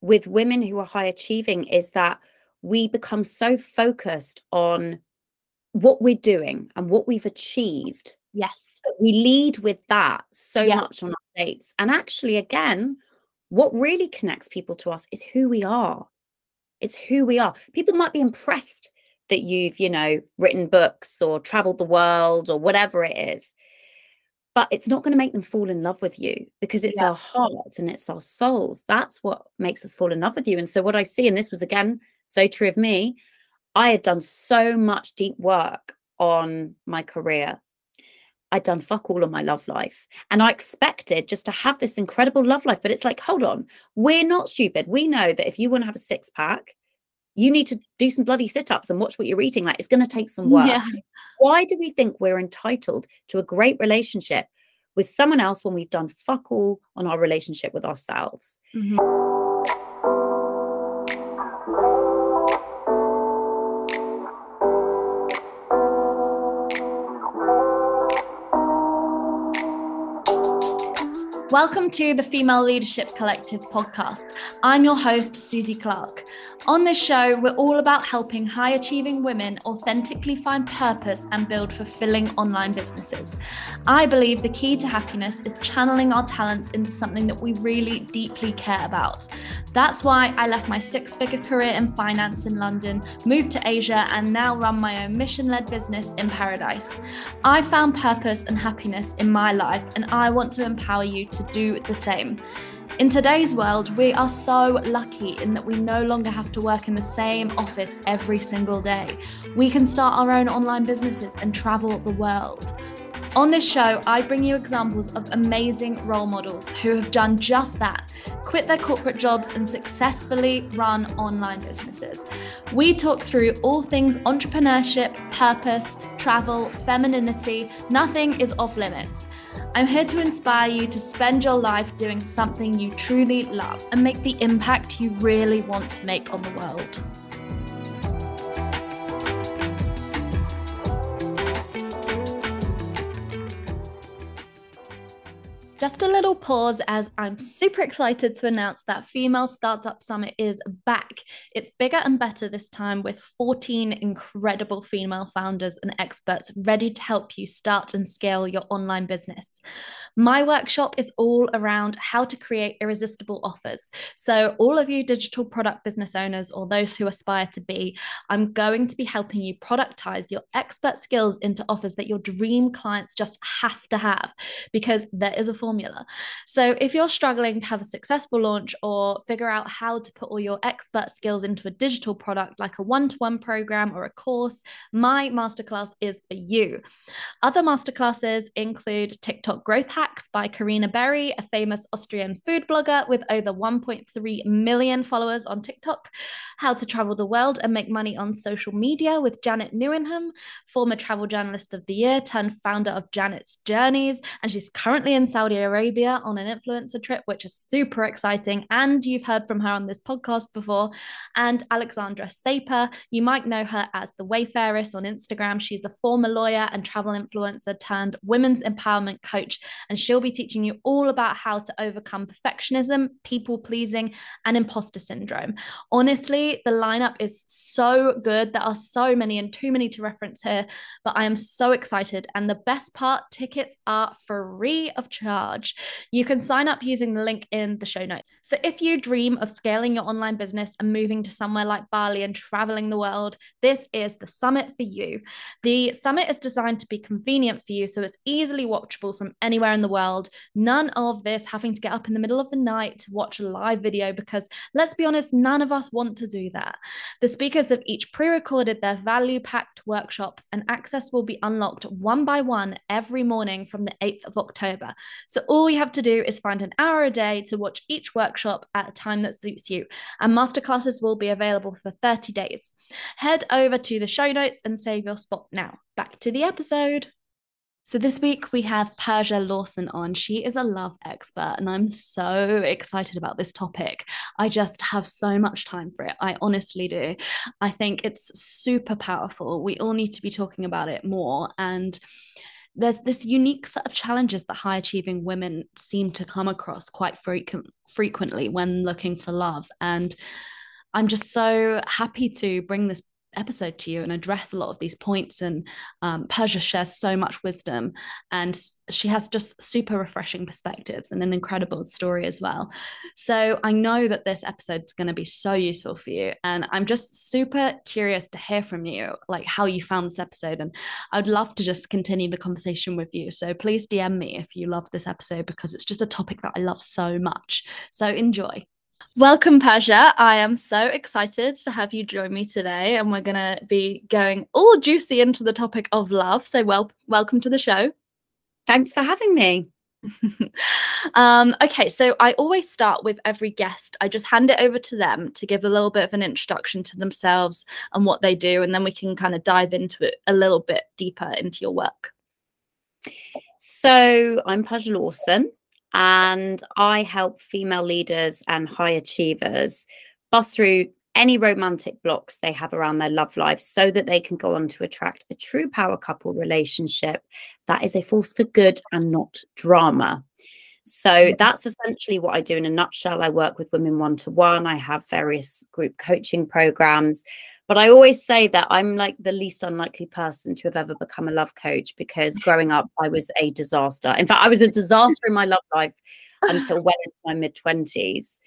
with women who are high achieving is that we become so focused on what we're doing and what we've achieved. Yes. We lead with that so Yeah. much on our dates. And actually, again, what really connects people to us is who we are. It's who we are. People might be impressed that you've, you know, written books or traveled the world or whatever it is. But it's not going to make them fall in love with you because it's Yeah. our hearts and it's our souls. That's what makes us fall in love with you. And so, what I see, and this was again so true of me, I had done so much deep work on my career. I'd done fuck all on my love life. And I expected just to have this incredible love life. But it's like, hold on, we're not stupid. We know that if you want to have a six pack, you need to do some bloody sit ups and watch what you're eating. Like, it's going to take some work. Yeah. Why do we think we're entitled to a great relationship with someone else when we've done fuck all on our relationship with ourselves? Mhm. Welcome to the Female Leadership Collective podcast. I'm your host, Suzie Clark. On this show, we're all about helping high achieving women authentically find purpose and build fulfilling online businesses. I believe the key to happiness is channeling our talents into something that we really deeply care about. That's why I left my six figure career in finance in London, moved to Asia, and now run my own mission led business in paradise. I found purpose and happiness in my life, and I want to empower you to do the same. In today's world, we are so lucky in that we no longer have to work in the same office every single day. We can start our own online businesses and travel the world. On this show, I bring you examples of amazing role models who have done just that quit their corporate jobs and successfully run online businesses. We talk through all things entrepreneurship, purpose, travel, femininity. Nothing is off limits. I'm here to inspire you to spend your life doing something you truly love and make the impact you really want to make on the world. Just a little pause as I'm super excited to announce that Female Startup Summit is back. It's bigger and better this time with 14 incredible female founders and experts ready to help you start and scale your online business. My workshop is all around how to create irresistible offers. So, all of you digital product business owners or those who aspire to be, I'm going to be helping you productize your expert skills into offers that your dream clients just have to have because there is a formula. So, if you're struggling to have a successful launch or figure out how to put all your expert skills into a digital product like a one to one program or a course, my masterclass is for you. Other masterclasses include TikTok Growth Hacks by Karina Berry, a famous Austrian food blogger with over 1.3 million followers on TikTok, How to Travel the World and Make Money on Social Media with Janet Newenham, former Travel Journalist of the Year turned founder of Janet's Journeys, and she's currently in Saudi Arabia on an influencer trip, which is super exciting. And you've heard from her on this podcast before. And Alexandra Saper, you might know her as the Wayfarers on Instagram. She's a former lawyer and travel influencer turned women's empowerment coach, and she'll be teaching you all about how to overcome perfectionism, people pleasing, and imposter syndrome. Honestly, the lineup is so good. There are so many and too many to reference here, but I am so excited. And the best part tickets are free of charge. You can sign up using the link in the show notes. So if you dream of scaling your online business and moving to somewhere like Bali and traveling the world, this is the summit for you. The summit is designed to be convenient for you, so it's easily watchable from anywhere in the world. None of this having to get up in the middle of the night to watch a live video, because let's be honest, none of us want to do that. The speakers have each pre recorded their value packed workshops, and access will be unlocked one by one every morning from the 8th of October. So all you have to do is find an hour a day to watch each workshop at a time that suits you, and masterclasses will be available for 30 days. Head over to the show notes and save your spot now. Back to the episode. So this week we have Persia Lawson on. She is a love expert, and I'm so excited about this topic. I just have so much time for it. I honestly do. I think it's super powerful. We all need to be talking about it more. And there's this unique set of challenges that high achieving women seem to come across quite frequent, frequently when looking for love. And I'm just so happy to bring this episode to you and address a lot of these points. And um, Persia shares so much wisdom, and she has just super refreshing perspectives and an incredible story as well. So I know that this episode is going to be so useful for you, and I'm just super curious to hear from you, like how you found this episode. And I'd love to just continue the conversation with you. So please DM me if you love this episode because it's just a topic that I love so much. So enjoy. Welcome, Persia. I am so excited to have you join me today, and we're going to be going all juicy into the topic of love. So, well, welcome to the show. Thanks for having me. um, okay, so I always start with every guest. I just hand it over to them to give a little bit of an introduction to themselves and what they do, and then we can kind of dive into it a little bit deeper into your work. So, I'm Persia Lawson and I help female leaders and high achievers bust through any romantic blocks they have around their love life so that they can go on to attract a true power couple relationship that is a force for good and not drama. So that's essentially what I do in a nutshell. I work with women one to one, I have various group coaching programs. But I always say that I'm like the least unlikely person to have ever become a love coach because growing up, I was a disaster. In fact, I was a disaster in my love life until well into my mid 20s.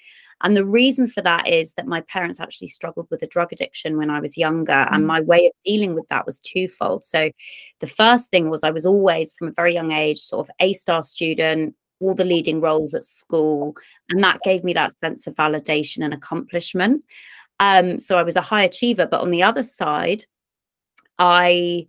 And the reason for that is that my parents actually struggled with a drug addiction when I was younger. Mm. And my way of dealing with that was twofold. So the first thing was I was always, from a very young age, sort of A star student, all the leading roles at school. And that gave me that sense of validation and accomplishment. Um, so I was a high achiever, but on the other side, I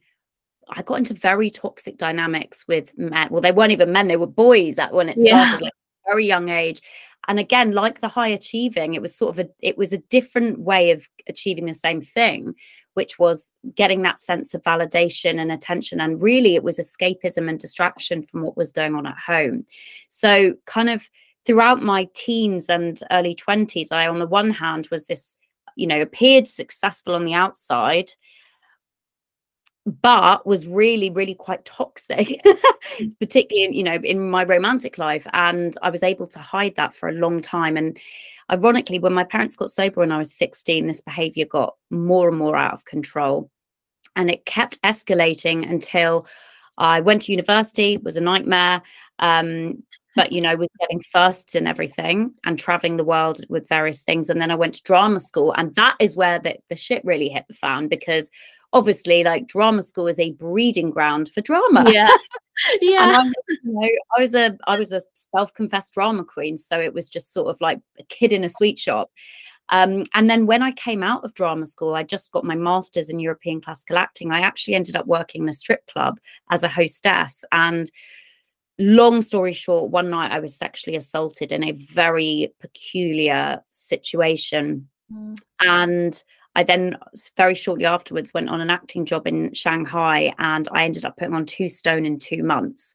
I got into very toxic dynamics with men. Well, they weren't even men; they were boys at when it started, yeah. like very young age. And again, like the high achieving, it was sort of a it was a different way of achieving the same thing, which was getting that sense of validation and attention. And really, it was escapism and distraction from what was going on at home. So, kind of throughout my teens and early 20s, I, on the one hand, was this you know, appeared successful on the outside, but was really, really quite toxic, particularly in, you know, in my romantic life. And I was able to hide that for a long time. And ironically, when my parents got sober when I was 16, this behavior got more and more out of control. And it kept escalating until I went to university, was a nightmare. Um, but you know was getting firsts and everything and traveling the world with various things. And then i went to drama school and that is where the, the shit really hit the fan because obviously like drama school is a breeding ground for drama. Yeah. Yeah. I, you know, I was a i was a self-confessed drama queen so it was just sort of like a kid in a sweet shop um, and then when I came out of drama school, I just got my master's in European classical acting. I actually ended up working in a strip club as a hostess. And long story short, one night I was sexually assaulted in a very peculiar situation. Mm. And I then very shortly afterwards went on an acting job in Shanghai and I ended up putting on two stone in two months.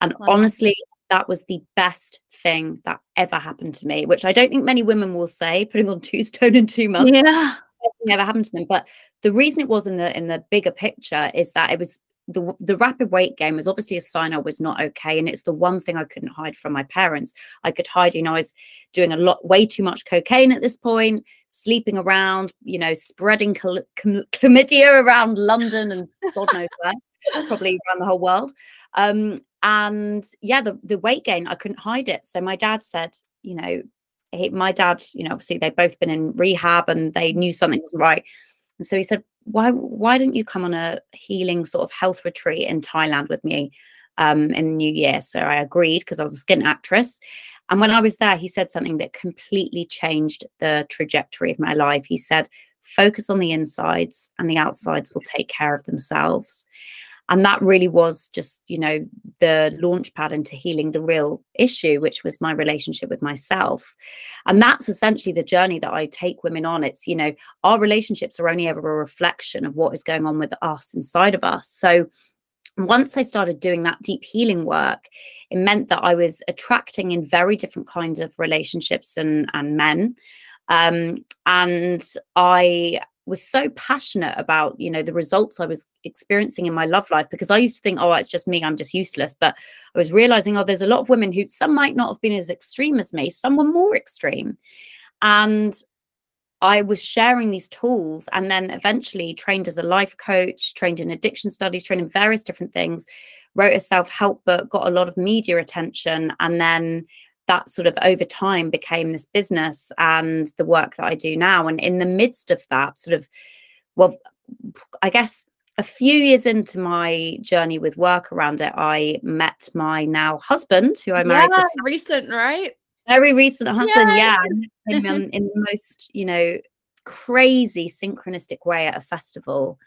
And wow. honestly, that was the best thing that ever happened to me, which I don't think many women will say, putting on two stone in two months. Yeah. Never happened to them. But the reason it was in the in the bigger picture is that it was the the rapid weight gain was obviously a sign I was not okay, and it's the one thing I couldn't hide from my parents. I could hide, you know, I was doing a lot, way too much cocaine at this point, sleeping around, you know, spreading chlam- chlamydia around London and God knows where, probably around the whole world. Um, and yeah, the the weight gain I couldn't hide it. So my dad said, you know, he, my dad, you know, obviously they'd both been in rehab and they knew something wasn't right. And so he said, why why don't you come on a healing sort of health retreat in Thailand with me um, in the new year? So I agreed because I was a skin actress. And when I was there, he said something that completely changed the trajectory of my life. He said, focus on the insides and the outsides will take care of themselves and that really was just you know the launch pad into healing the real issue which was my relationship with myself. And that's essentially the journey that i take women on. It's you know our relationships are only ever a reflection of what is going on with us inside of us. So once I started doing that deep healing work, it meant that I was attracting in very different kinds of relationships and, and men. Um, and I was so passionate about you know the results i was experiencing in my love life because i used to think oh it's just me i'm just useless but i was realizing oh there's a lot of women who some might not have been as extreme as me some were more extreme and i was sharing these tools and then eventually trained as a life coach trained in addiction studies trained in various different things wrote a self-help book got a lot of media attention and then that sort of over time became this business and the work that I do now. And in the midst of that, sort of, well, I guess a few years into my journey with work around it, I met my now husband, who I married. Yeah, recent, right? Very recent husband, Yay! yeah. In, in the most, you know, crazy synchronistic way at a festival.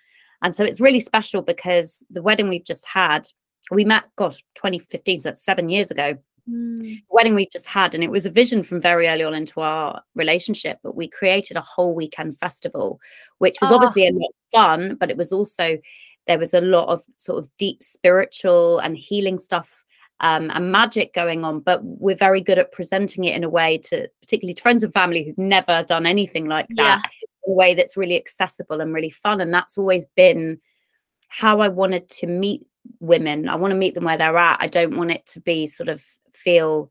And so it's really special because the wedding we've just had, we met, gosh, 2015, so that's seven years ago. Mm. wedding we've just had, and it was a vision from very early on into our relationship. But we created a whole weekend festival, which was oh. obviously a lot of fun, but it was also there was a lot of sort of deep spiritual and healing stuff um, and magic going on. But we're very good at presenting it in a way to, particularly to friends and family who've never done anything like that, yeah. in a way that's really accessible and really fun. And that's always been how I wanted to meet women. I want to meet them where they're at. I don't want it to be sort of feel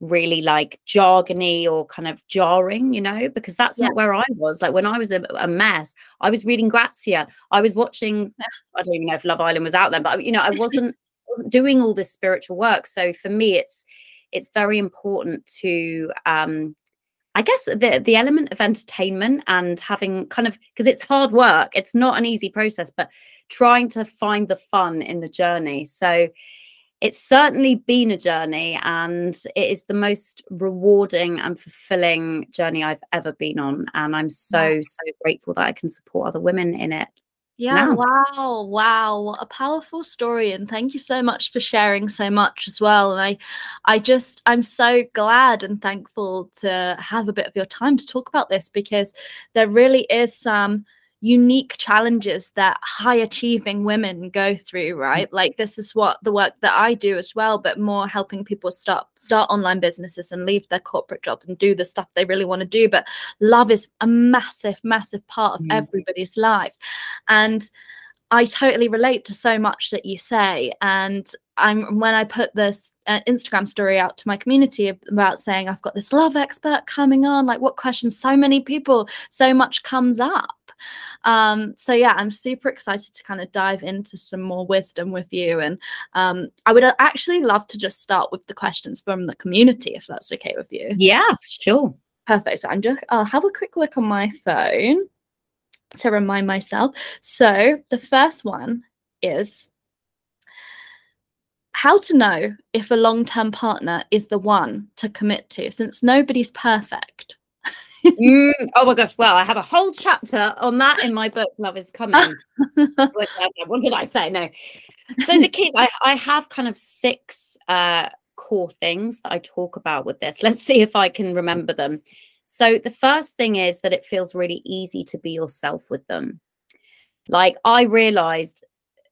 really like jargony or kind of jarring, you know, because that's yeah. not where I was. Like when I was a, a, mess, I was reading Grazia. I was watching, I don't even know if Love Island was out then, but you know, I wasn't wasn't doing all this spiritual work. So for me, it's it's very important to um I guess the the element of entertainment and having kind of because it's hard work. It's not an easy process, but trying to find the fun in the journey. So it's certainly been a journey and it is the most rewarding and fulfilling journey I've ever been on. And I'm so, so grateful that I can support other women in it. Yeah, now. wow, wow. What a powerful story. And thank you so much for sharing so much as well. And I I just I'm so glad and thankful to have a bit of your time to talk about this because there really is some unique challenges that high achieving women go through mm. right like this is what the work that i do as well but more helping people start start online businesses and leave their corporate jobs and do the stuff they really want to do but love is a massive massive part of mm. everybody's lives and I totally relate to so much that you say. And I'm when I put this uh, Instagram story out to my community about saying I've got this love expert coming on, like what questions? So many people, so much comes up. Um, so yeah, I'm super excited to kind of dive into some more wisdom with you. And um, I would actually love to just start with the questions from the community, if that's okay with you. Yeah, sure. Perfect. So I'm just I'll have a quick look on my phone to remind myself. So the first one is how to know if a long-term partner is the one to commit to since nobody's perfect mm, oh my gosh. Well, I have a whole chapter on that in my book, Love is Coming. what, what did I say? No. So the keys, I, I have kind of six uh, core things that I talk about with this. Let's see if I can remember them. So the first thing is that it feels really easy to be yourself with them. Like I realized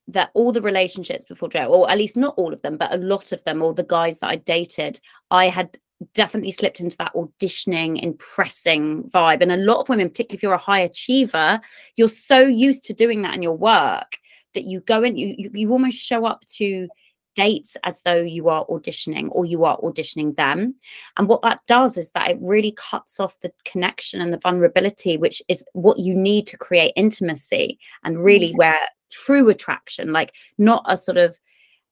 that all the relationships before Joe, or at least not all of them, but a lot of them, or the guys that I dated, I had definitely slipped into that auditioning, impressing vibe. And a lot of women, particularly if you're a high achiever, you're so used to doing that in your work that you go in, you, you, you almost show up to dates as though you are auditioning or you are auditioning them. And what that does is that it really cuts off the connection and the vulnerability, which is what you need to create intimacy and really where true attraction, like not a sort of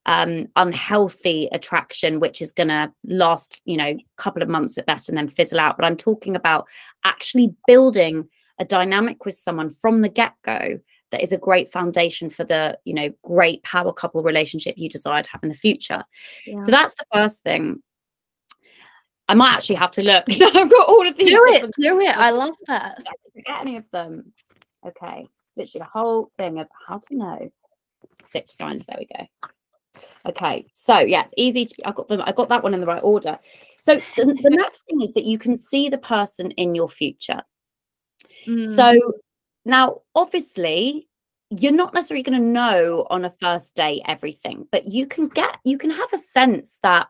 um, unhealthy attraction, which is going to last, you know, a couple of months at best and then fizzle out. But I'm talking about actually building a dynamic with someone from the get go that is a great foundation for the, you know, great power couple relationship you desire to have in the future. Yeah. So that's the first thing. I might actually have to look. I've got all of these. Do it, do it. I love that. I forget any of them. Okay, literally a whole thing of how to know six signs. There we go. Okay, so yeah, it's easy to. I got them. I got that one in the right order. So the, the next thing is that you can see the person in your future. Mm. So now, obviously, you're not necessarily going to know on a first date everything, but you can get you can have a sense that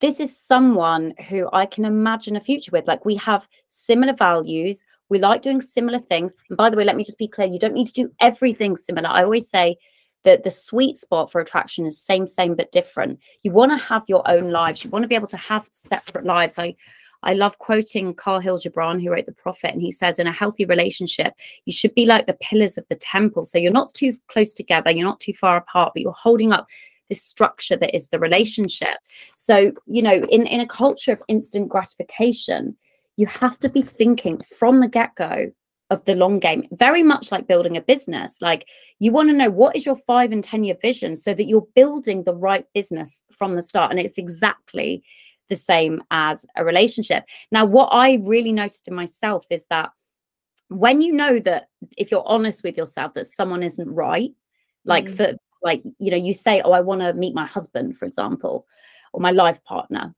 this is someone who I can imagine a future with. Like we have similar values, we like doing similar things. And by the way, let me just be clear you don't need to do everything similar. I always say that the sweet spot for attraction is same, same, but different. You want to have your own lives, you want to be able to have separate lives. I I love quoting Kahlil Gibran, who wrote The Prophet, and he says, in a healthy relationship, you should be like the pillars of the temple. So you're not too close together, you're not too far apart, but you're holding up this structure that is the relationship. So, you know, in, in a culture of instant gratification, you have to be thinking from the get go of the long game, very much like building a business. Like you want to know what is your five and 10 year vision so that you're building the right business from the start. And it's exactly the same as a relationship. Now, what I really noticed in myself is that when you know that if you're honest with yourself that someone isn't right, like mm. for like you know you say oh i want to meet my husband for example or my life partner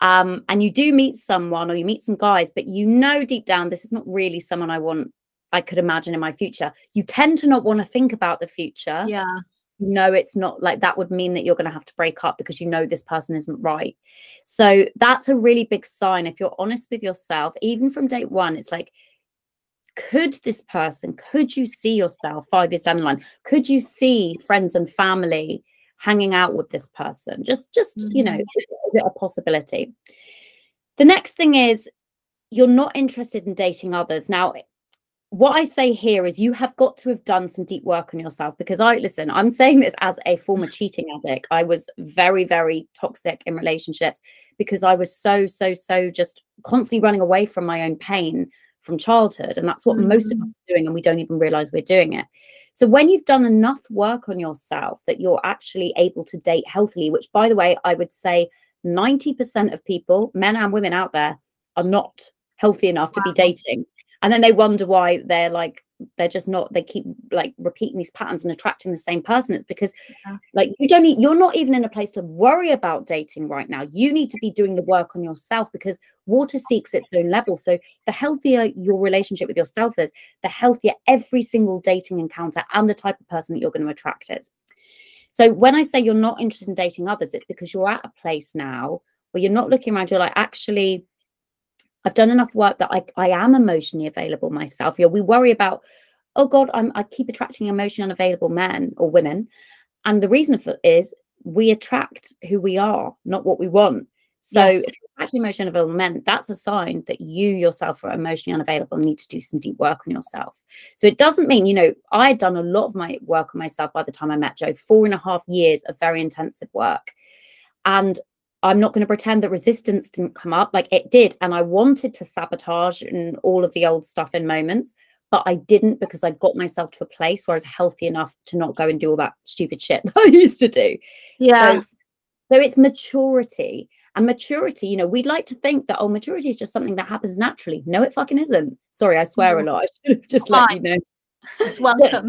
um, and you do meet someone or you meet some guys but you know deep down this is not really someone i want i could imagine in my future you tend to not want to think about the future yeah no it's not like that would mean that you're going to have to break up because you know this person isn't right so that's a really big sign if you're honest with yourself even from date one it's like could this person, could you see yourself five years down the line? Could you see friends and family hanging out with this person? Just, just, mm-hmm. you know, mm-hmm. is it a possibility? The next thing is you're not interested in dating others. Now, what I say here is you have got to have done some deep work on yourself because I listen, I'm saying this as a former cheating addict. I was very, very toxic in relationships because I was so, so, so just constantly running away from my own pain from childhood. And that's what mm-hmm. most of mm. us are doing, and we don't even realize we're doing it. So, when you've done enough work on yourself that you're actually able to date healthily, which, by the way, I would say 90% of people, men and women out there, are not healthy enough wow. to be dating. And then they wonder why they're like they're just not they keep like repeating these patterns and attracting the same person. It's because yeah. like you don't need you're not even in a place to worry about dating right now. You need to be doing the work on yourself because water seeks its own level. So the healthier your relationship with yourself is the healthier every single dating encounter and the type of person that you're going to attract is. So when i say you're not interested in dating others it's because you're at a place now where you're not looking around. You're like actually I've done enough work that I, I am emotionally available myself. You know, we worry about, oh God, I'm I keep attracting emotionally unavailable men or women. And the reason for is we attract who we are, not what we want. So yes. if you're actually emotionally unavailable men, that's a sign that you yourself are emotionally unavailable and need to do some deep work on yourself. So it doesn't mean, you know, I had done a lot of my work on myself by the time I met Joe, four and a half years of very intensive work. And I'm not going to pretend that resistance didn't come up. Like it did. And I wanted to sabotage and all of the old stuff in moments, but I didn't because I got myself to a place where I was healthy enough to not go and do all that stupid shit that I used to do. Yeah. So, so it's maturity. And maturity, you know, we'd like to think that, oh, maturity is just something that happens naturally. No, it fucking isn't. Sorry, I swear a mm-hmm. lot. I should have just let you know. It's welcome.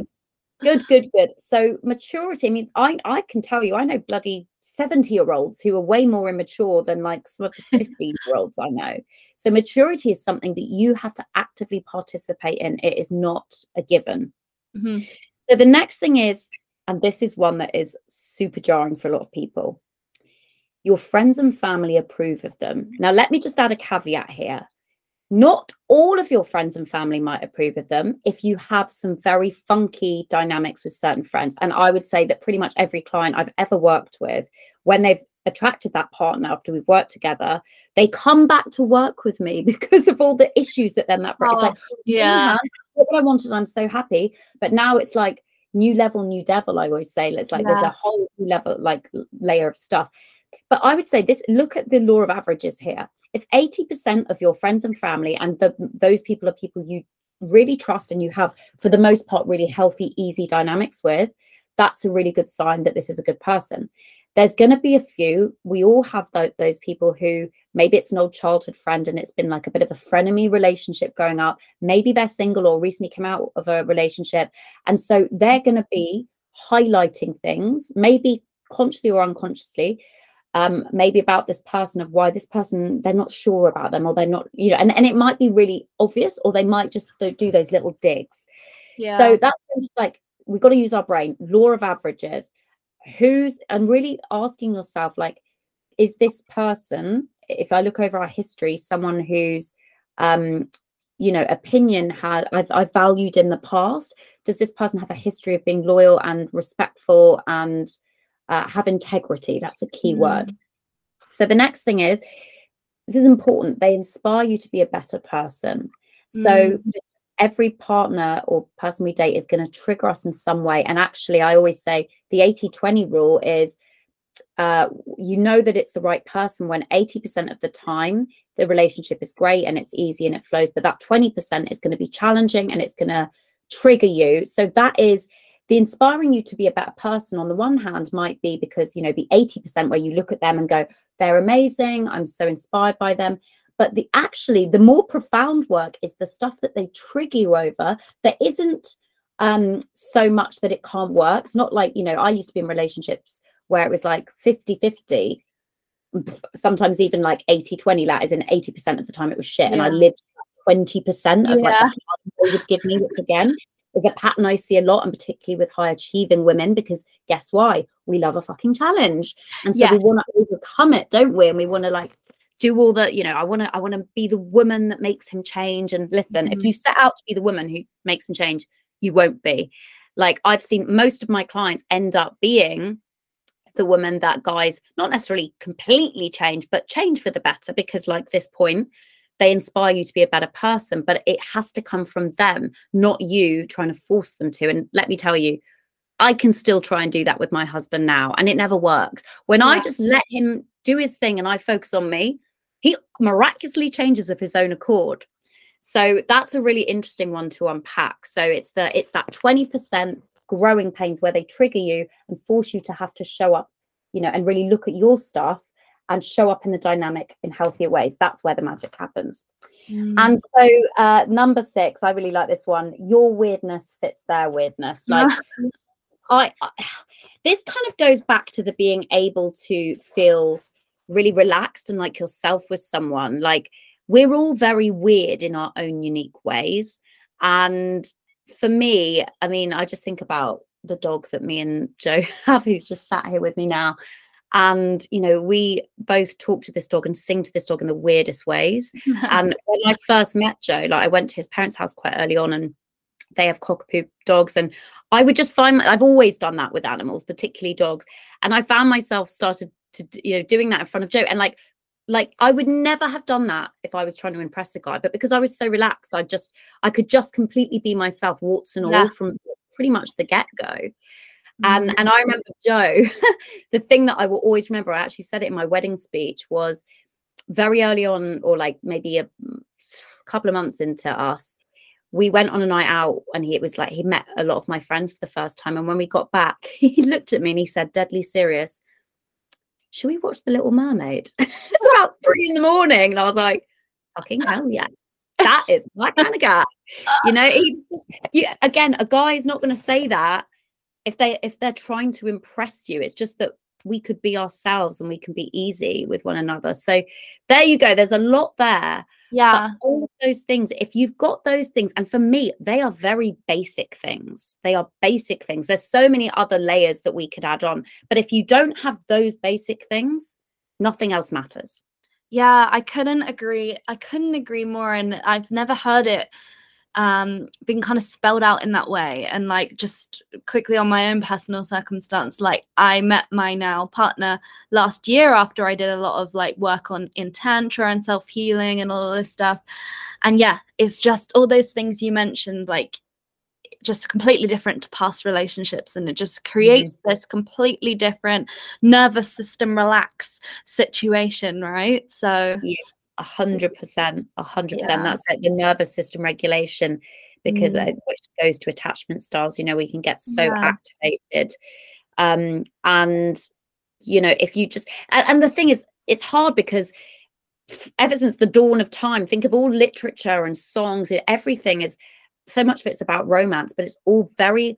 good, good, good. So maturity, I mean, I, I can tell you, I know bloody 70 year olds who are way more immature than like some of the 15 year olds I know. So maturity is something that you have to actively participate in. It is not a given. Mm-hmm. So the next thing is, and this is one that is super jarring for a lot of people. Your friends and family approve of them. Now, let me just add a caveat here. Not all of your friends and family might approve of them if you have some very funky dynamics with certain friends. And I would say that pretty much every client I've ever worked with, when they've attracted that partner after we've worked together, they come back to work with me because of all the issues that then that brings. Oh, like, oh, yeah, what I wanted, I'm so happy. But now it's like new level, new devil. I always say it's like yeah. there's a whole new level, like layer of stuff. But I would say this look at the law of averages here. If 80% of your friends and family and the, those people are people you really trust and you have, for the most part, really healthy, easy dynamics with, that's a really good sign that this is a good person. There's going to be a few. We all have th- those people who maybe it's an old childhood friend and it's been like a bit of a frenemy relationship growing up. Maybe they're single or recently come out of a relationship. And so they're going to be highlighting things, maybe consciously or unconsciously, um, maybe about this person of why this person they're not sure about them or they're not you know and, and it might be really obvious or they might just do those little digs. Yeah. So that's just like we've got to use our brain law of averages. Who's and really asking yourself like is this person if i look over our history someone who's um you know opinion had I've, I've valued in the past does this person have a history of being loyal and respectful and uh, have integrity that's a key mm. word so the next thing is this is important they inspire you to be a better person so mm. every partner or person we date is going to trigger us in some way and actually i always say the 80 20 rule is uh, you know that it's the right person when 80% of the time the relationship is great and it's easy and it flows, but that 20% is going to be challenging and it's going to trigger you. So that is the inspiring you to be a better person on the one hand might be because you know the 80% where you look at them and go they're amazing i'm so inspired by them but the actually the more profound work is the stuff that they trigger you over that isn't um so much that it can't work it's not like you know i used to be in relationships where it was like 50 50 sometimes even like 80 20 that is in 80% of the time it was shit yeah. and i lived 20% of yeah. like they would give me which again is a pattern i see a lot and particularly with high achieving women because guess why? We love a fucking challenge. And so yes. we want to overcome it don't we? And we want to like do all the you know i want to i want to be the woman that makes him change. And listen mm-hmm. if you set out to be the woman who makes him change you won't be. Like i've seen most of my clients end up being the woman that guys not necessarily completely change, but change for the better because, like this point, they inspire you to be a better person, but it has to come from them, not you trying to force them to. And let me tell you, I can still try and do that with my husband now, and it never works. When yeah. I just let him do his thing and I focus on me, he miraculously changes of his own accord. So that's a really interesting one to unpack. So it's the it's that 20% growing pains where they trigger you and force you to have to show up, you know, and really look at your stuff and show up in the dynamic in healthier ways. That's where the magic happens. Mm. And so, uh, number six, I really like this one. Your weirdness fits their weirdness. Like, I, I, this kind of goes back to the being able to feel really relaxed and like yourself with someone. Like, we're all very weird in our own unique ways. And for me, I mean, I just think about the dog that me and Joe have, who's just sat here with me now. And, you know, we both talk to this dog and sing to this dog in the weirdest ways. and when I first met Joe, like I went to his parents' house quite early on and they have cockapoo dogs. And I would just find, I've always done that with animals, particularly dogs. And I found myself started to, you know, doing that in front of Joe. And like like I would never have done that if I was trying to impress a guy, but because I was so relaxed, I just I could just completely be myself, warts and all, yeah. from pretty much the get go. Mm-hmm. And and I remember Joe, the thing that I will always remember, I actually said it in my wedding speech, was very early on, or like maybe a couple of months into us, we went on a night out and he it was like he met a lot of my friends for the first time. And when we got back, he looked at me and he said, deadly serious should we watch The Little Mermaid? it's about three in the morning. And I was like, fucking hell yes. That is my kind of guy. You know, he just, you, again, a guy is not going to say that if they if they're trying to impress you. It's just that we could be ourselves and we can be easy with one another. So there you go. There's a lot there. Yeah. But all those things, if you've got those things, and for me, they are very basic things. They are basic things. There's so many other layers that we could add on. But if you don't have those basic things, nothing else matters. Yeah, I couldn't agree. I couldn't agree more. And I've never heard it um been kind of spelled out in that way and like just quickly on my own personal circumstance like i met my now partner last year after i did a lot of like work on in tantra and self-healing and all of this stuff. And yeah it's just all those things you mentioned like just completely different to past relationships and it just creates mm-hmm. this completely different nervous system relax situation right? So yeah a hundred percent, a hundred percent. That's like the nervous system regulation, because mm. uh, which goes to attachment styles. You know, we can get so yeah. activated, um, and you know, if you just and, and the thing is, it's hard because ever since the dawn of time, think of all literature and songs. Everything is so much of it's about romance, but it's all very,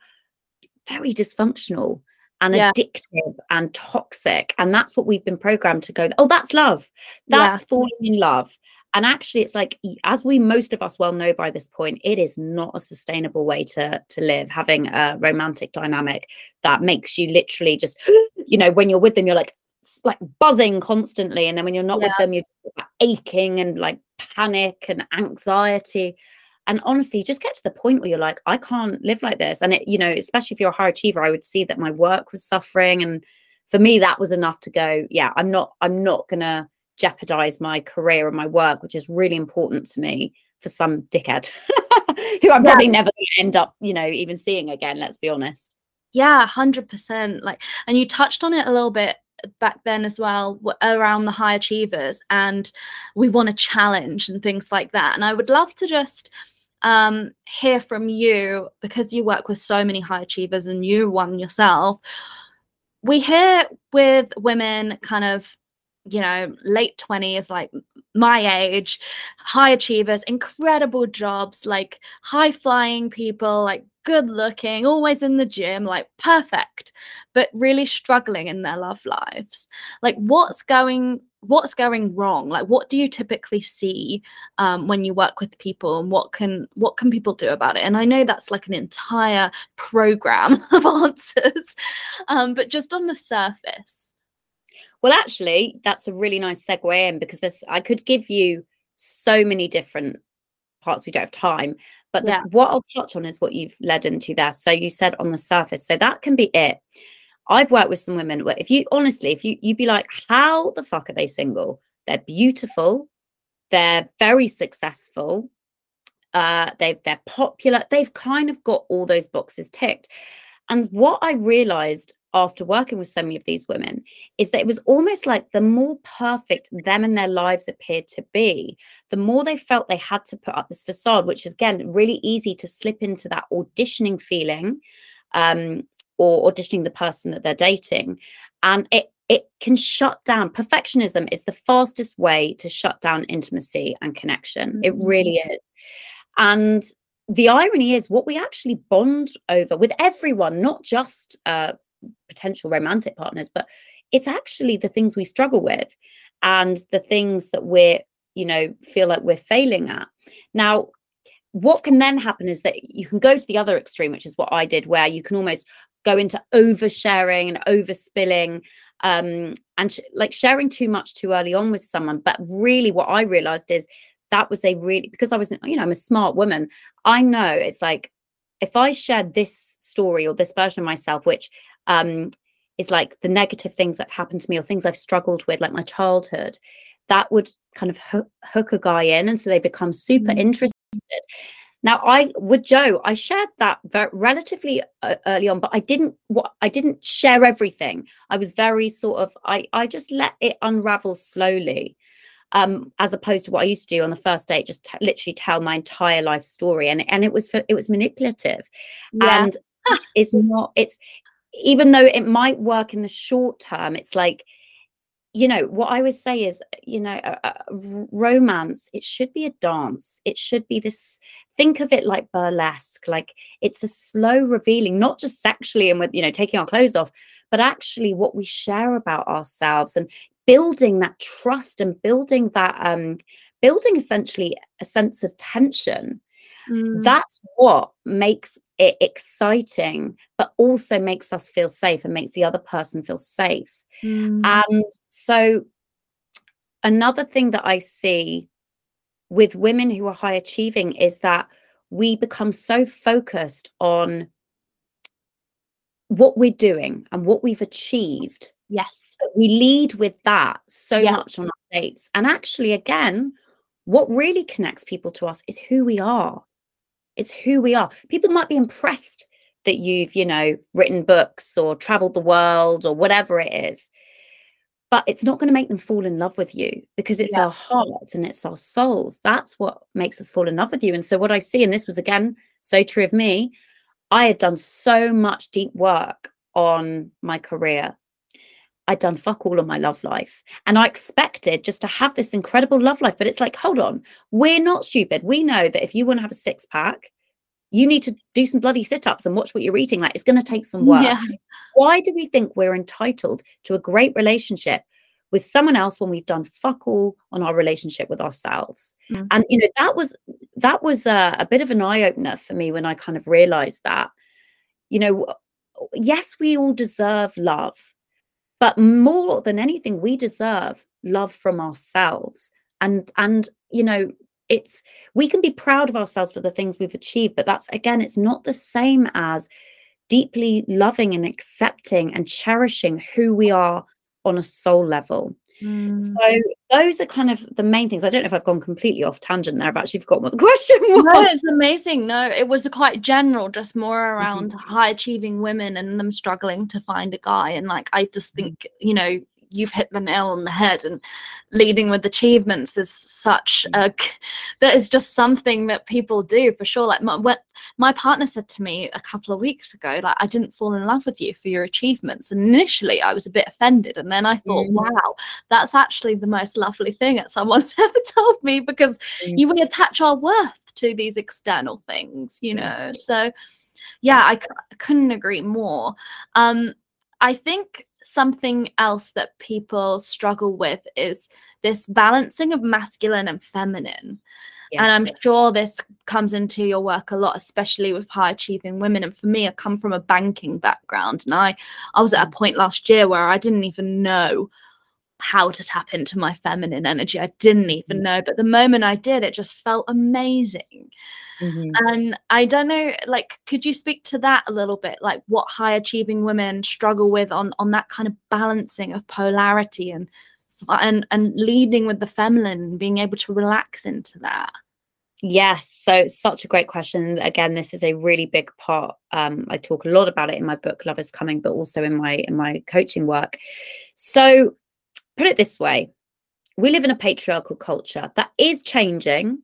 very dysfunctional and yeah. addictive and toxic. And that's what we've been programmed to go, oh, that's love. That's yeah. falling in love. And actually, it's like, as we most of us well know by this point, it is not a sustainable way to, to live, having a romantic dynamic that makes you literally just, you know, when you're with them, you're like, like buzzing constantly. And then when you're not Yeah. with them, you're aching and like panic and anxiety. And honestly, just get to the point where you're like, I can't live like this. And it, you know, especially if you're a high achiever, I would see that my work was suffering. And for me, that was enough to go, yeah, I'm not, I'm not gonna jeopardize my career and my work, which is really important to me for some dickhead who I'm Yeah. probably never gonna end up, you know, even seeing again, let's be honest. Yeah, 100%. Like, and you touched on it a little bit back then as well around the high achievers and we want a challenge and things like that. And I would love to just um, hear from you because you work with so many high achievers and you one yourself. We hear with women kind of, you know, late 20s, like my age, high achievers, incredible jobs, like high flying people, like good looking, always in the gym, like perfect, but really struggling in their love lives. Like what's going what's going wrong? Like what do you typically see um, when you work with people and what can what can people do about it? And I know that's like an entire program of answers. Um, but just on the surface. Well, actually, that's a really nice segue in because this I could give you so many different parts. We don't have time, but the, Yeah. what I'll touch on is what you've led into there. So you said on the surface, so that can be it. I've worked with some women where if you honestly, if you you'd be like, how the fuck are they single? They're beautiful, they're very successful, uh, they they're popular. They've kind of got all those boxes ticked. And what I realized after working with so many of these women is that it was almost like the more perfect them and their lives appeared to be, the more they felt they had to put up this facade, which is again really easy to slip into that auditioning feeling um, or auditioning the person that they're dating. And it it can shut down perfectionism is the fastest way to shut down intimacy and connection. It Mhm. really is. And the irony is what we actually bond over with everyone, not just uh, potential romantic partners, but it's actually the things we struggle with and the things that we're, you know, feel like we're failing at. Now, what can then happen is that you can go to the other extreme, which is what I did, where you can almost go into oversharing and overspilling um and sh- like sharing too much too early on with someone but really what i realized is that was a really because i was you know i'm a smart woman i know it's like if i shared this story or this version of myself which um is like the negative things that have happened to me or things i've struggled with like my childhood that would kind of hook, hook a guy in and so they become super Mm. interested now i with joe i shared that very relatively uh, early on but i didn't what i didn't share everything i was very sort of i i just let it unravel slowly um as opposed to what i used to do on the first date just t- literally tell my entire life story and and it was for, it was manipulative Yeah. and it's not it's even though it might work in the short term it's like you know what i would say is you know a, a romance it should be a dance. It should be this think of it like burlesque. Like it's a slow revealing not just sexually and with you know taking our clothes off but actually what we share about ourselves and building that trust and building that um building essentially a sense of tension. Mm. that's what makes exciting but also makes us feel safe and makes the other person feel safe Mm. and so another thing that i see with women who are high achieving is that we become so focused on what we're doing and what we've achieved yes. we lead with that so Yeah. much on our dates. And actually, again, what really connects people to us is who we are. It's who we are. People might be impressed that you've, you know, written books or traveled the world or whatever it is. But it's not going to make them fall in love with you because it's Yeah. our hearts and it's our souls. That's what makes us fall in love with you. And so, what I see, and this was again so true of me, I had done so much deep work on my career I'd done fuck all on my love life. And I expected just to have this incredible love life. But it's like, hold on, we're not stupid. We know that if you want to have a six pack, you need to do some bloody sit ups and watch what you're eating. Like, it's going to take some work. Yeah. Why do we think we're entitled to a great relationship with someone else when we've done fuck all on our relationship with ourselves? Mm. And, you know, that was, that was a, a bit of an eye opener for me when I kind of realized that, you know, yes, we all deserve love but more than anything we deserve love from ourselves. And and you know it's we can be proud of ourselves for the things we've achieved but that's again it's not the same as deeply loving and accepting and cherishing who we are on a soul level Mm. so those are kind of the main things i don't know if i've gone completely off tangent there i've actually forgotten what the question was No, it's amazing. No, it was quite general, just more Mm-hmm. around high achieving women and them struggling to find a guy. And like, I just Mm-hmm. think, you know, you've hit the nail on the head and leading with achievements is such Mm-hmm. a that is just something that people do for sure like my, what my partner said to me a couple of weeks ago like i didn't fall in love with you for your achievements and initially i was a bit offended and then i thought Mhm. wow that's actually the most lovely thing that someone's ever told me because Mm. you we attach our worth to these external things you know so yeah I, c- I couldn't agree more um i think something else that people struggle with is this balancing of masculine and feminine. And i'm sure this comes into your work a lot especially with high achieving women. And for me i come from a banking background and i i was at a Mm. point last year where i didn't even know how to tap into my feminine energy i didn't even Mm. know but the moment i did it just felt amazing Mhm. and I don't know, like, could you speak to that a little bit? Like, what high achieving women struggle with on on that kind of balancing of polarity and and and leading with the feminine, being able to relax into that. Yes, so it's such a great question. Again, this is a really big part. Um, I talk a lot about it in my book, Love is Coming, but also in my in my coaching work. So put it this way: we live in a patriarchal culture that is changing.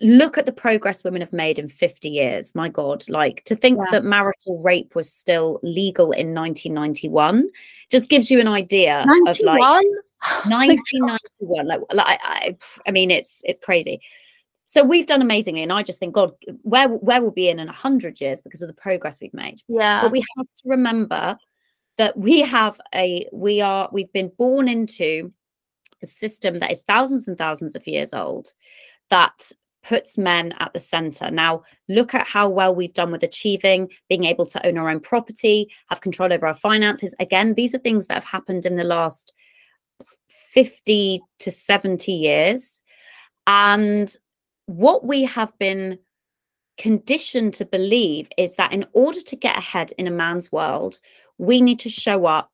Look at the progress women have made in 50 years. My God, like to think Yeah. that marital rape was still legal in 1991 just gives you an idea of like 1991 like, like I, I i mean it's it's crazy so we've done amazingly and i just think god where where we'll be in in 100 years because of the progress we've made Yeah. but we have to remember that we have a we are we've been born into a system that is thousands and thousands of years old that puts men at the center. Now look at how well we've done with achieving being able to own our own property have control over our finances. Again these are things that have happened in the last 50 to 70 years. And what we have been conditioned to believe is that in order to get ahead in a man's world we need to show up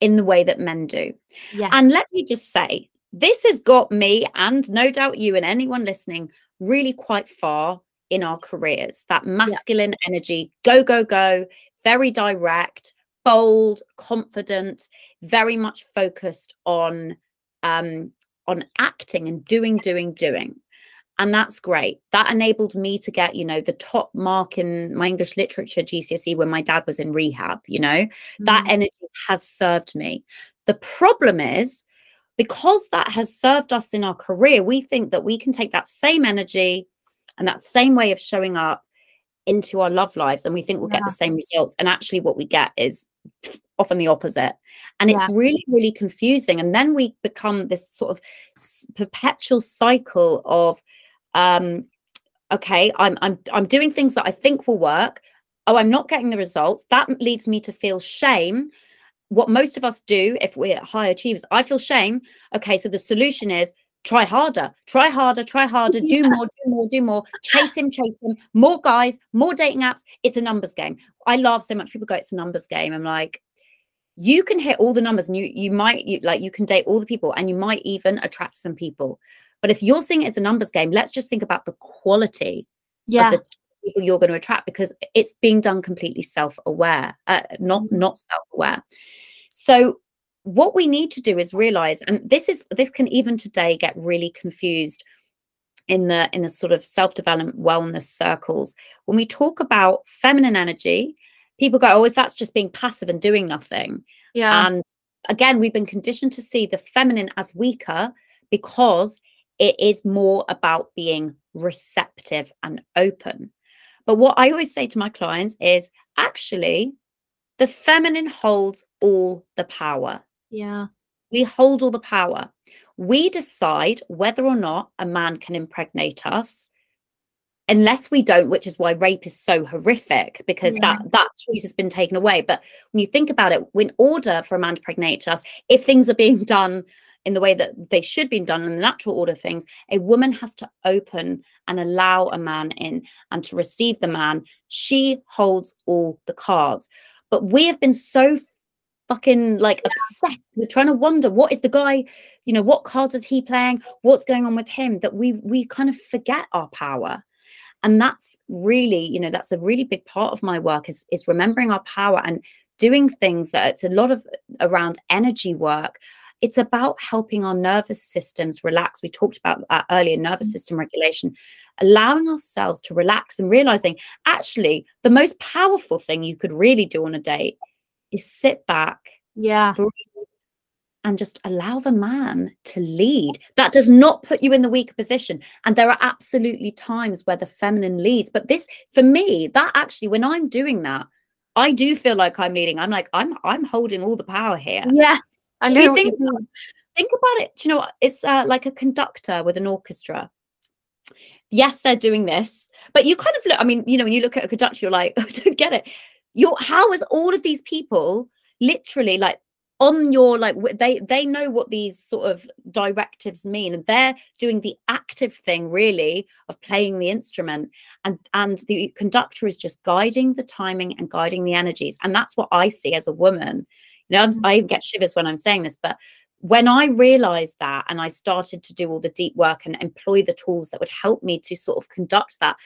in the way that men do Yes. and let me just say, this has got me and no doubt you and anyone listening really quite far in our careers. That masculine energy, go, go, go, very direct, bold, confident, very much focused on um on acting and doing, doing, doing. And that's great. That enabled me to get, you know, the top mark in my English literature GCSE when my dad was in rehab, you know that Mm. energy has served me. The problem is because that has served us in our career, we think that we can take that same energy and that same way of showing up into our love lives and we think we'll get the same results. And actually, what we get is often the opposite. And it's really, really confusing. And then we become this sort of perpetual cycle of, um, okay, I'm I'm I'm doing things that I think will work. Oh, I'm not getting the results. That leads me to feel shame. What most of us do if we're high achievers, I feel shame. Okay, so the solution is try harder, try harder, try harder, do more, do more, do more, chase him, chase him, more guys, more dating apps. It's a numbers game. I laugh so much. People go, it's a numbers game. I'm like, you can hit all the numbers and you you might you like you can date all the people and you might even attract some people. But if you're seeing it as a numbers game, let's just think about the quality yeah. of the people you're going to attract because it's being done completely self-aware uh, not Mhm. not self-aware so what we need to do is realize and this is this can even today get really confused in the in the sort of self-development wellness circles when we talk about feminine energy people go oh is that's just being passive and doing nothing yeah. and again, we've been conditioned to see the feminine as weaker because it is more about being receptive and open. But what I always say to my clients is actually, the feminine holds all the power. yeah. We hold all the power. We decide whether or not a man can impregnate us unless we don't which is why rape is so horrific because Yeah. that that choice has been taken away but when you think about it in order for a man to impregnate us if things are being done in the way that they should be done in the natural order of things a woman has to open and allow a man in and to receive the man. She holds all the cards. But we have been so fucking like obsessed with trying to wonder what is the guy you know what cards is he playing? What's going on with him? That we we kind of forget our power. And that's really you know that's a really big part of my work is is remembering our power and doing things that it's a lot of around energy work it's about helping our nervous systems relax we talked about that earlier nervous mm. system regulation allowing ourselves to relax and realizing actually the most powerful thing you could really do on a date is sit back Yeah. and just allow the man to lead. That does not put you in the weaker position. And there are absolutely times where the feminine leads. But this, for me, that actually, when I'm doing that, I do feel like I'm leading. I'm like, I'm I'm holding all the power here. Yeah. I If know. you think think about it. Do you know what? It's uh, like a conductor with an orchestra. Yes, they're doing this, but you kind of look. I mean, you know, when you look at a conductor, you're like, I don't get it. You're how is all of these people literally like on your like they they know what these sort of directives mean and they're doing the active thing really of playing the instrument and and the conductor is just guiding the timing and guiding the energies and that's what i see as a woman you know Mhm. i get shivers when i'm saying this but when i realized that and i started to do all the deep work and employ the tools that would help me to sort of conduct that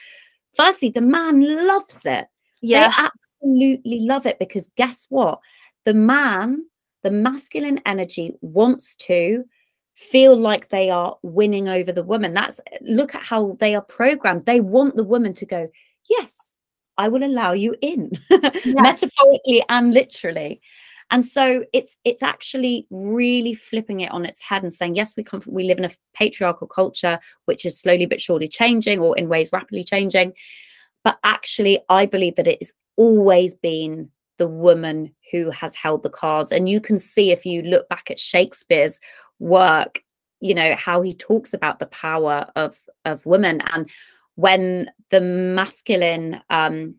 firstly the man loves it Yeah. they absolutely love it because guess what? The man, the masculine energy wants to feel like they are winning over the woman. That's look at how they are programmed. They want the woman to go, Yes, I will allow you in, metaphorically and literally. And so it's it's actually really flipping it on its head and saying, yes, we come from, we live in a patriarchal culture, which is slowly but surely changing, or in ways rapidly changing. But actually, I believe that it has always been the woman who has held the cards. And you can see if you look back at Shakespeare's work, you know, how he talks about the power of of women. And when the masculine um,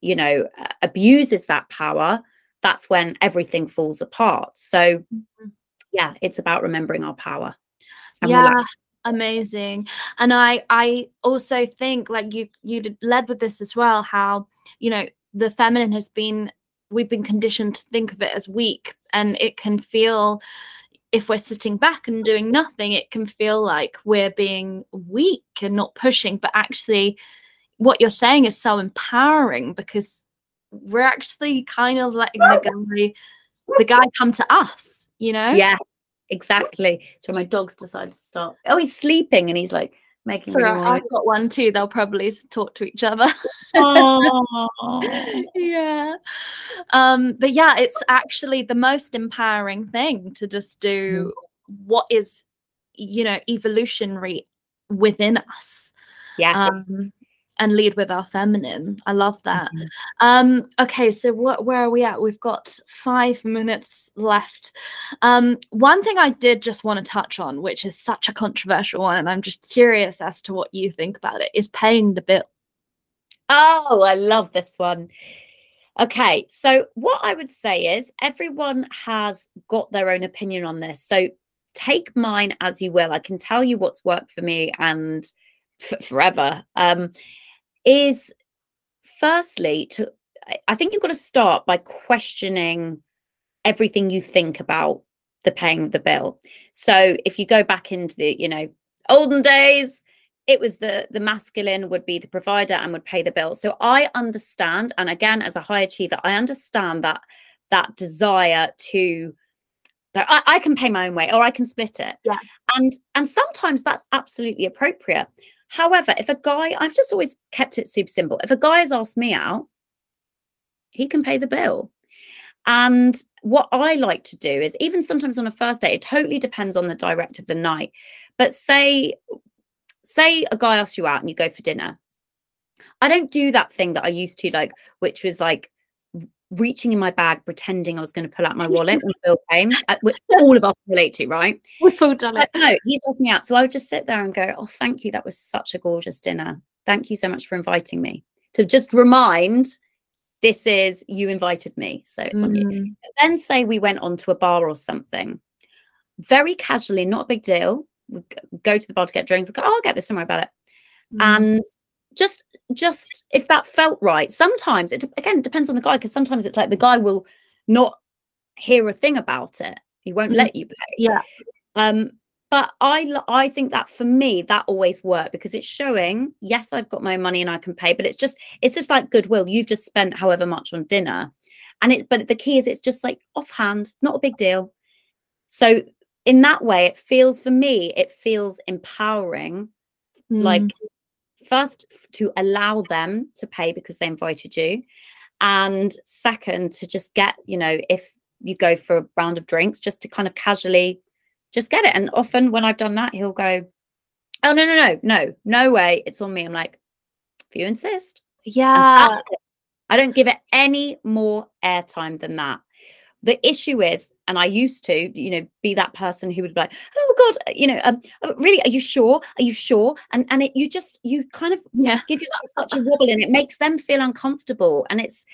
you know, abuses that power, that's when everything falls apart. So Mhm. yeah, it's about remembering our power. yeah relax- amazing and i i also think like you you led with this as well how you know the feminine has been we've been conditioned to think of it as weak and it can feel if we're sitting back and doing nothing it can feel like we're being weak and not pushing but actually what you're saying is so empowering because we're actually kind of letting the guy the guy come to us you know Yeah, exactly. So my dog's decided to stop. Oh, he's sleeping and he's like making So really I've got one too. They'll probably talk to each other. Oh. yeah. Um, but yeah, it's actually the most empowering thing to just do what is, you know, evolutionary within us. yes. Um, and lead with our feminine. I love that. Mhm. Um, okay, so what where are we at? We've got five minutes left. Um, one thing I did just want to touch on, which is such a controversial one, and I'm just curious as to what you think about it, is paying the bill. Oh, I love this one. Okay, so what I would say is everyone has got their own opinion on this. So take mine as you will. I can tell you what's worked for me and f- forever. Um, is firstly to I- think you've got to start by questioning everything you think about the paying of the bill. So if you go back into the, you know, olden days, it was the the masculine would be the provider and would pay the bill so i understand and again as a high achiever i understand that that desire to that I, I can pay my own way or i can split it Yeah. and and sometimes that's absolutely appropriate however if a guy i've just always kept it super simple if a guy has asked me out he can pay the bill and what I like to do is even sometimes on a first date, it totally depends on the direct of the night. But say, say a guy asks you out and you go for dinner. I don't do that thing that I used to like, which was like reaching in my bag, pretending I was going to pull out my wallet when bill came, uh, which all of us relate to, right? We've all done So, it. no, he's asked me out. So I would just sit there and go, Oh, thank you. That was such a gorgeous dinner. thank you so much for inviting me. To just remind, this is you invited me, so it's on you. Mm. Then say we went on to a bar or something, very casually, not a big deal. We go to the bar to get drinks. I go, oh, I'll get this. Don't about it. Mm. And just, just if that felt right. Sometimes it again depends on the guy because sometimes it's like the guy will not hear a thing about it. He won't Mhm. let you pay. yeah. Um, but i i think that for me that always worked because it's showing yes I've got my own money and I can pay, but it's just it's just like goodwill. You've just spent however much on dinner, and it but the key is it's just like offhand, not a big deal. So in that way, it feels for me it feels empowering. Like Mm. First to allow them to pay because they invited you, and second to just get you know if you go for a round of drinks just to kind of casually just get it. And often when i've done that he'll go oh no no no no no way it's on me. I'm like if you insist. Yeah. i don't give it any more airtime than that the issue is and i used to you know be that person who would be like oh god you know um, oh, really are you sure are you sure and and it you just you kind of Yeah. give yourself such a wobble and it makes them feel uncomfortable and it's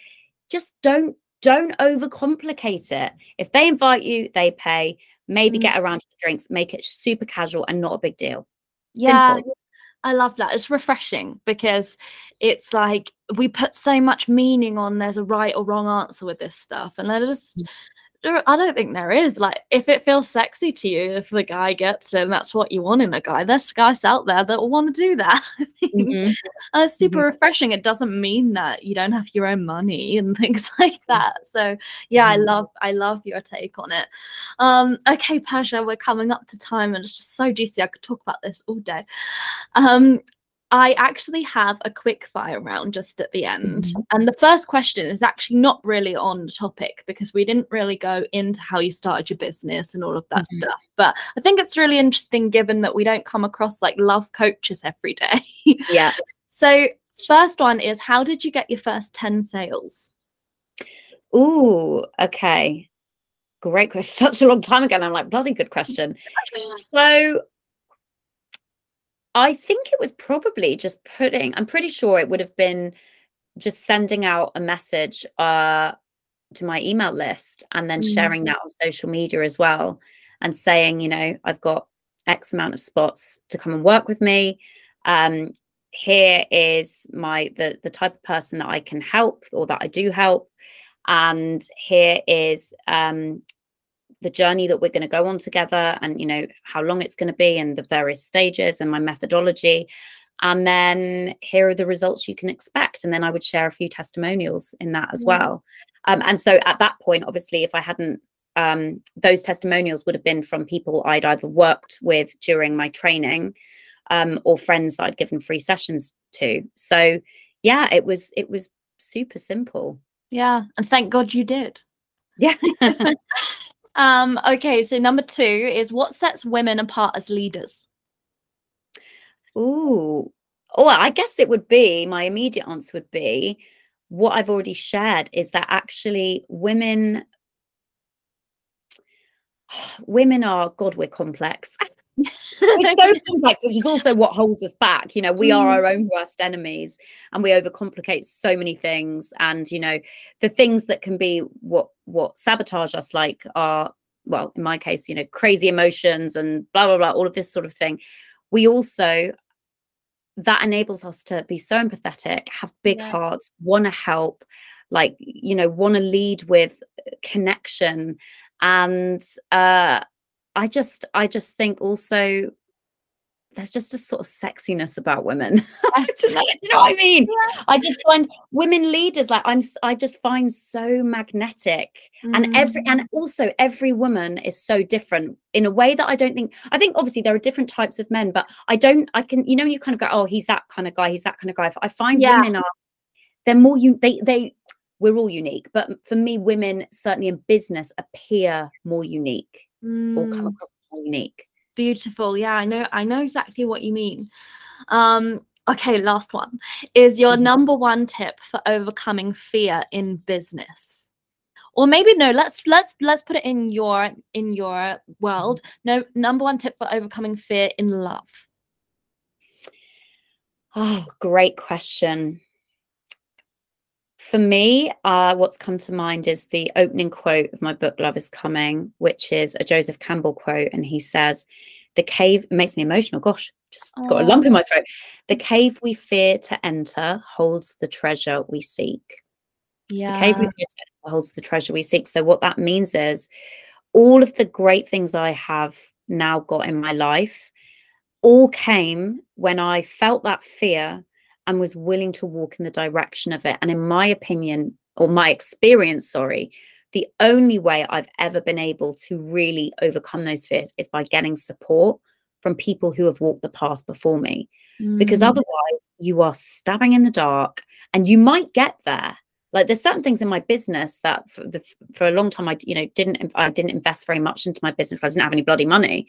just don't don't overcomplicate it if they invite you they pay maybe Mm. get around to the drinks make it super casual and not a big deal Yeah. Simple. I love that. It's refreshing because it's like we put so much meaning on there's a right or wrong answer with this stuff. And I just there- I don't think there is. Like if it feels sexy to you, if the guy gets it and that's what you want in a guy, there's guys out there that will want to do that. Mhm. And it's super refreshing. It doesn't mean that you don't have your own money and things like that. So yeah, I Mhm. love I love your take on it. Um, okay, Persia, we're coming up to time and it's just so juicy. I could talk about this all day. Um, I actually have a quick fire round just at the end. Mhm. And the first question is actually not really on the topic because we didn't really go into how you started your business and all of that Mhm. stuff. But I think it's really interesting given that we don't come across like love coaches every day. yeah so, first one is how did you get your first 10 sales? Ooh, okay. Great question. Such a long time ago. And I'm like, bloody good question. So I think it was probably just putting, I'm pretty sure it would have been just sending out a message uh, to my email list and then Mm. sharing that on social media as well and saying, you know, I've got X amount of spots to come and work with me. Um, here is my the the type of person that I can help or that I do help. And here is um the journey that we're going to go on together and you know how long it's going to be and the various stages and my methodology. And then here are the results you can expect. And then i would share a few testimonials in that as Yeah. well. Um, and so at that point obviously if i hadn't um, those testimonials would have been from people i'd either worked with during my training um, or friends that i'd given free sessions to. So yeah it was it was super simple. Yeah, and thank God you did. yeah Um, okay, so number two is what sets women apart as leaders? Ooh. Oh, I guess it would be my immediate answer would be what I've already shared is that actually women women are God, we're complex. We're so complex, which is also what holds us back. You know, we are Mm. our own worst enemies and we overcomplicate so many things. And, you know, the things that can be what what sabotage us like are, well, in my case, you know, crazy emotions and blah blah blah, all of this sort of thing. We also that enables us to be so empathetic, have big Yeah. hearts, want to help, like, you know, want to lead with connection. And uh I just I just think also there's just a sort of sexiness about women. I don't know, do you know what I mean? I just find women leaders like I'm I just find so magnetic and every Mm. and also every woman is so different in a way that I don't think I think obviously there are different types of men but I don't I can you know you kind of go oh he's that kind of guy he's that kind of guy I find Yeah. women are they're more you they they we're all unique but for me women certainly in business appear more unique or come Mm, across unique beautiful. Yeah, I know I know exactly what you mean. Um, okay, last one. Is your Mhm. number one tip for overcoming fear in business? Or maybe no, let's let's let's put it in your in your world. No, number one tip for overcoming fear in love. Oh, great question. For me, uh, what's come to mind is the opening quote of my book, Love is Coming, which is a Joseph Campbell quote. And he says, The cave makes me emotional. Gosh, just Aww. got a lump in my throat. The cave we fear to enter holds the treasure we seek. Yeah. The cave we fear to enter holds the treasure we seek. So, what that means is all of the great things I have now got in my life all came when I felt that fear and was willing to walk in the direction of it. And in my opinion, or my experience, sorry, the only way I've ever been able to really overcome those fears is by getting support from people who have walked the path before me. Mm. Because otherwise, you are stabbing in the dark and you might get there. Like there's certain things in my business that for, the, for a long time I you know didn't I didn't invest very much into my business. I didn't have any bloody money.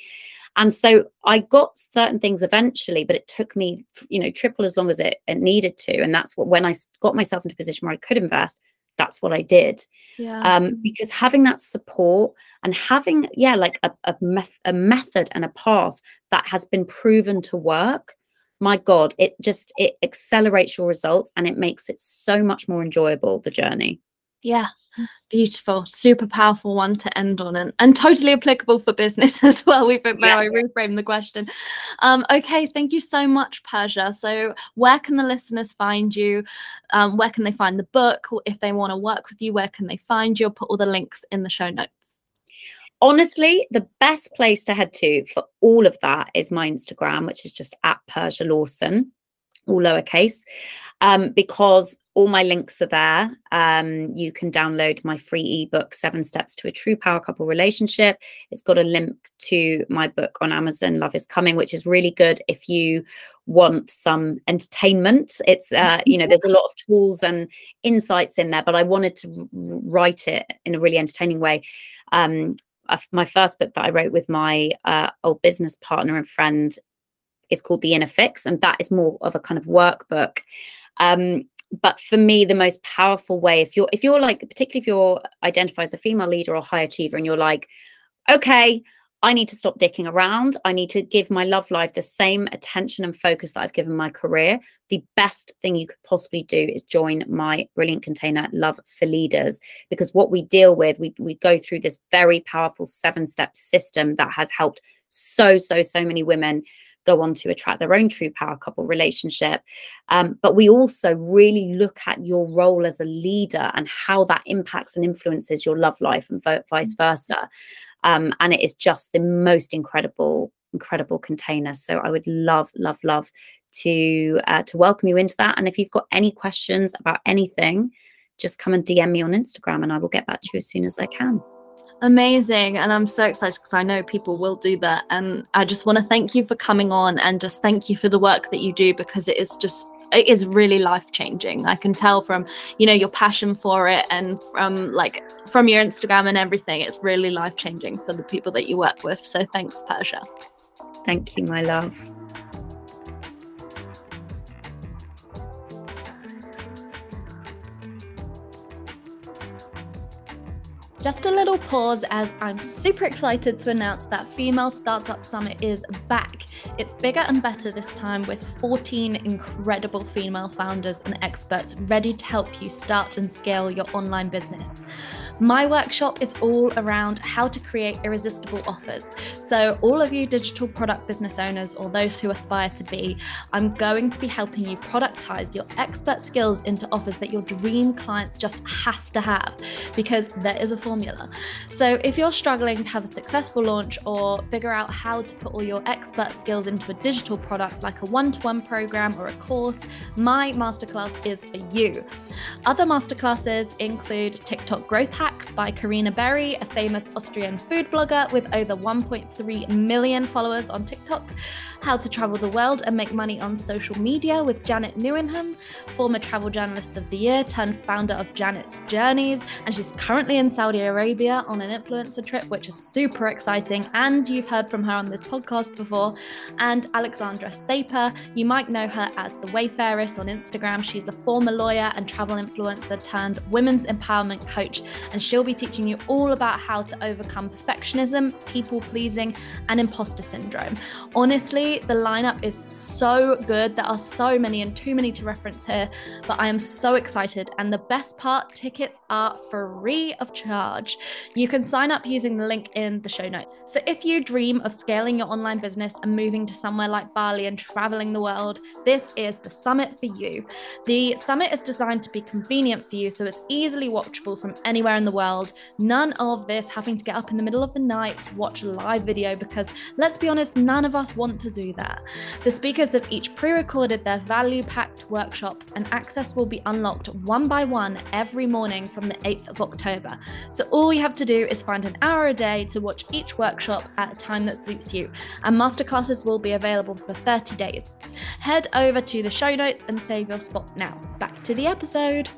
And so I got certain things eventually, but it took me, you know, triple as long as it, it needed to. And that's what, when I got myself into a position where I could invest, that's what I did. Yeah. Um, because having that support and having, yeah, like a, a, meth- a method and a path that has been proven to work, my God, it just, it accelerates your results and it makes it so much more enjoyable, the journey. Yeah, Beautiful, super powerful one to end on, and, and totally applicable for business as well. We've been yeah. reframe the question. Um, okay, thank you so much, Persia. So, where can the listeners find you? Um, where can they find the book? If they want to work with you, where can they find you? I'll put all the links in the show notes. Honestly, the best place to head to for all of that is my Instagram, which is just at Persia Lawson, all lowercase, um, because all my links are there. Um, you can download my free ebook, Seven Steps to a True Power Couple Relationship. It's got a link to my book on Amazon, Love is Coming, which is really good if you want some entertainment. It's, uh, you know, there's a lot of tools and insights in there, but I wanted to write it in a really entertaining way. Um, my first book that I wrote with my uh, old business partner and friend is called The Inner Fix, and that is more of a kind of workbook. Um, but for me the most powerful way if you're if you're like particularly if you're identified as a female leader or high achiever and you're like okay i need to stop dicking around i need to give my love life the same attention and focus that i've given my career the best thing you could possibly do is join my brilliant container love for leaders because what we deal with we, we go through this very powerful seven step system that has helped so so so many women go on to attract their own true power couple relationship. Um, but we also really look at your role as a leader and how that impacts and influences your love life and vice versa. Um, and it is just the most incredible, incredible container. So I would love, love, love to uh, to welcome you into that. And if you've got any questions about anything, just come and DM me on Instagram, and I will get back to you as soon as I can. Amazing. And I'm so excited because I know people will do that. And I just want to thank you for coming on and just thank you for the work that you do because it is just it is really life changing. I can tell from, you know, your passion for it and from like from your Instagram and everything. It's really life changing for the people that you work with. So thanks, Persia. Thank you, my love. Just a little pause as I'm super excited to announce that Female Startup Summit is back. It's bigger and better this time with 14 incredible female founders and experts ready to help you start and scale your online business. My workshop is all around how to create irresistible offers. So, all of you digital product business owners or those who aspire to be, I'm going to be helping you productize your expert skills into offers that your dream clients just have to have because there is a formula. So, if you're struggling to have a successful launch or figure out how to put all your expert skills into a digital product like a one to one program or a course, my masterclass is for you. Other masterclasses include TikTok growth Hacks by Karina Berry, a famous Austrian food blogger with over 1.3 million followers on TikTok. How to Travel the World and Make Money on Social Media with Janet Newenham, former Travel Journalist of the Year turned founder of Janet's Journeys. And she's currently in Saudi Arabia on an influencer trip, which is super exciting. And you've heard from her on this podcast before. and Alexandra Saper. You might know her as the Wayfarist on Instagram. She's a former lawyer and travel influencer turned women's empowerment coach, and she'll be teaching you all about how to overcome perfectionism, people pleasing, and imposter syndrome. Honestly, the lineup is so good. There are so many and too many to reference here, but I am so excited. And the best part tickets are free of charge. You can sign up using the link in the show notes. So if you dream of scaling your online business and moving to somewhere like Bali and traveling the world, this is the summit for you. The summit is designed to be convenient for you, so it's easily watchable from anywhere in the world. None of this having to get up in the middle of the night to watch a live video because let's be honest, none of us want to do that. The speakers have each pre recorded their value packed workshops, and access will be unlocked one by one every morning from the 8th of October. So all you have to do is find an hour a day to watch each workshop at a time that suits you, and masterclasses will be available for 30 days. Head over to the show notes and save your spot now. Back to the episode.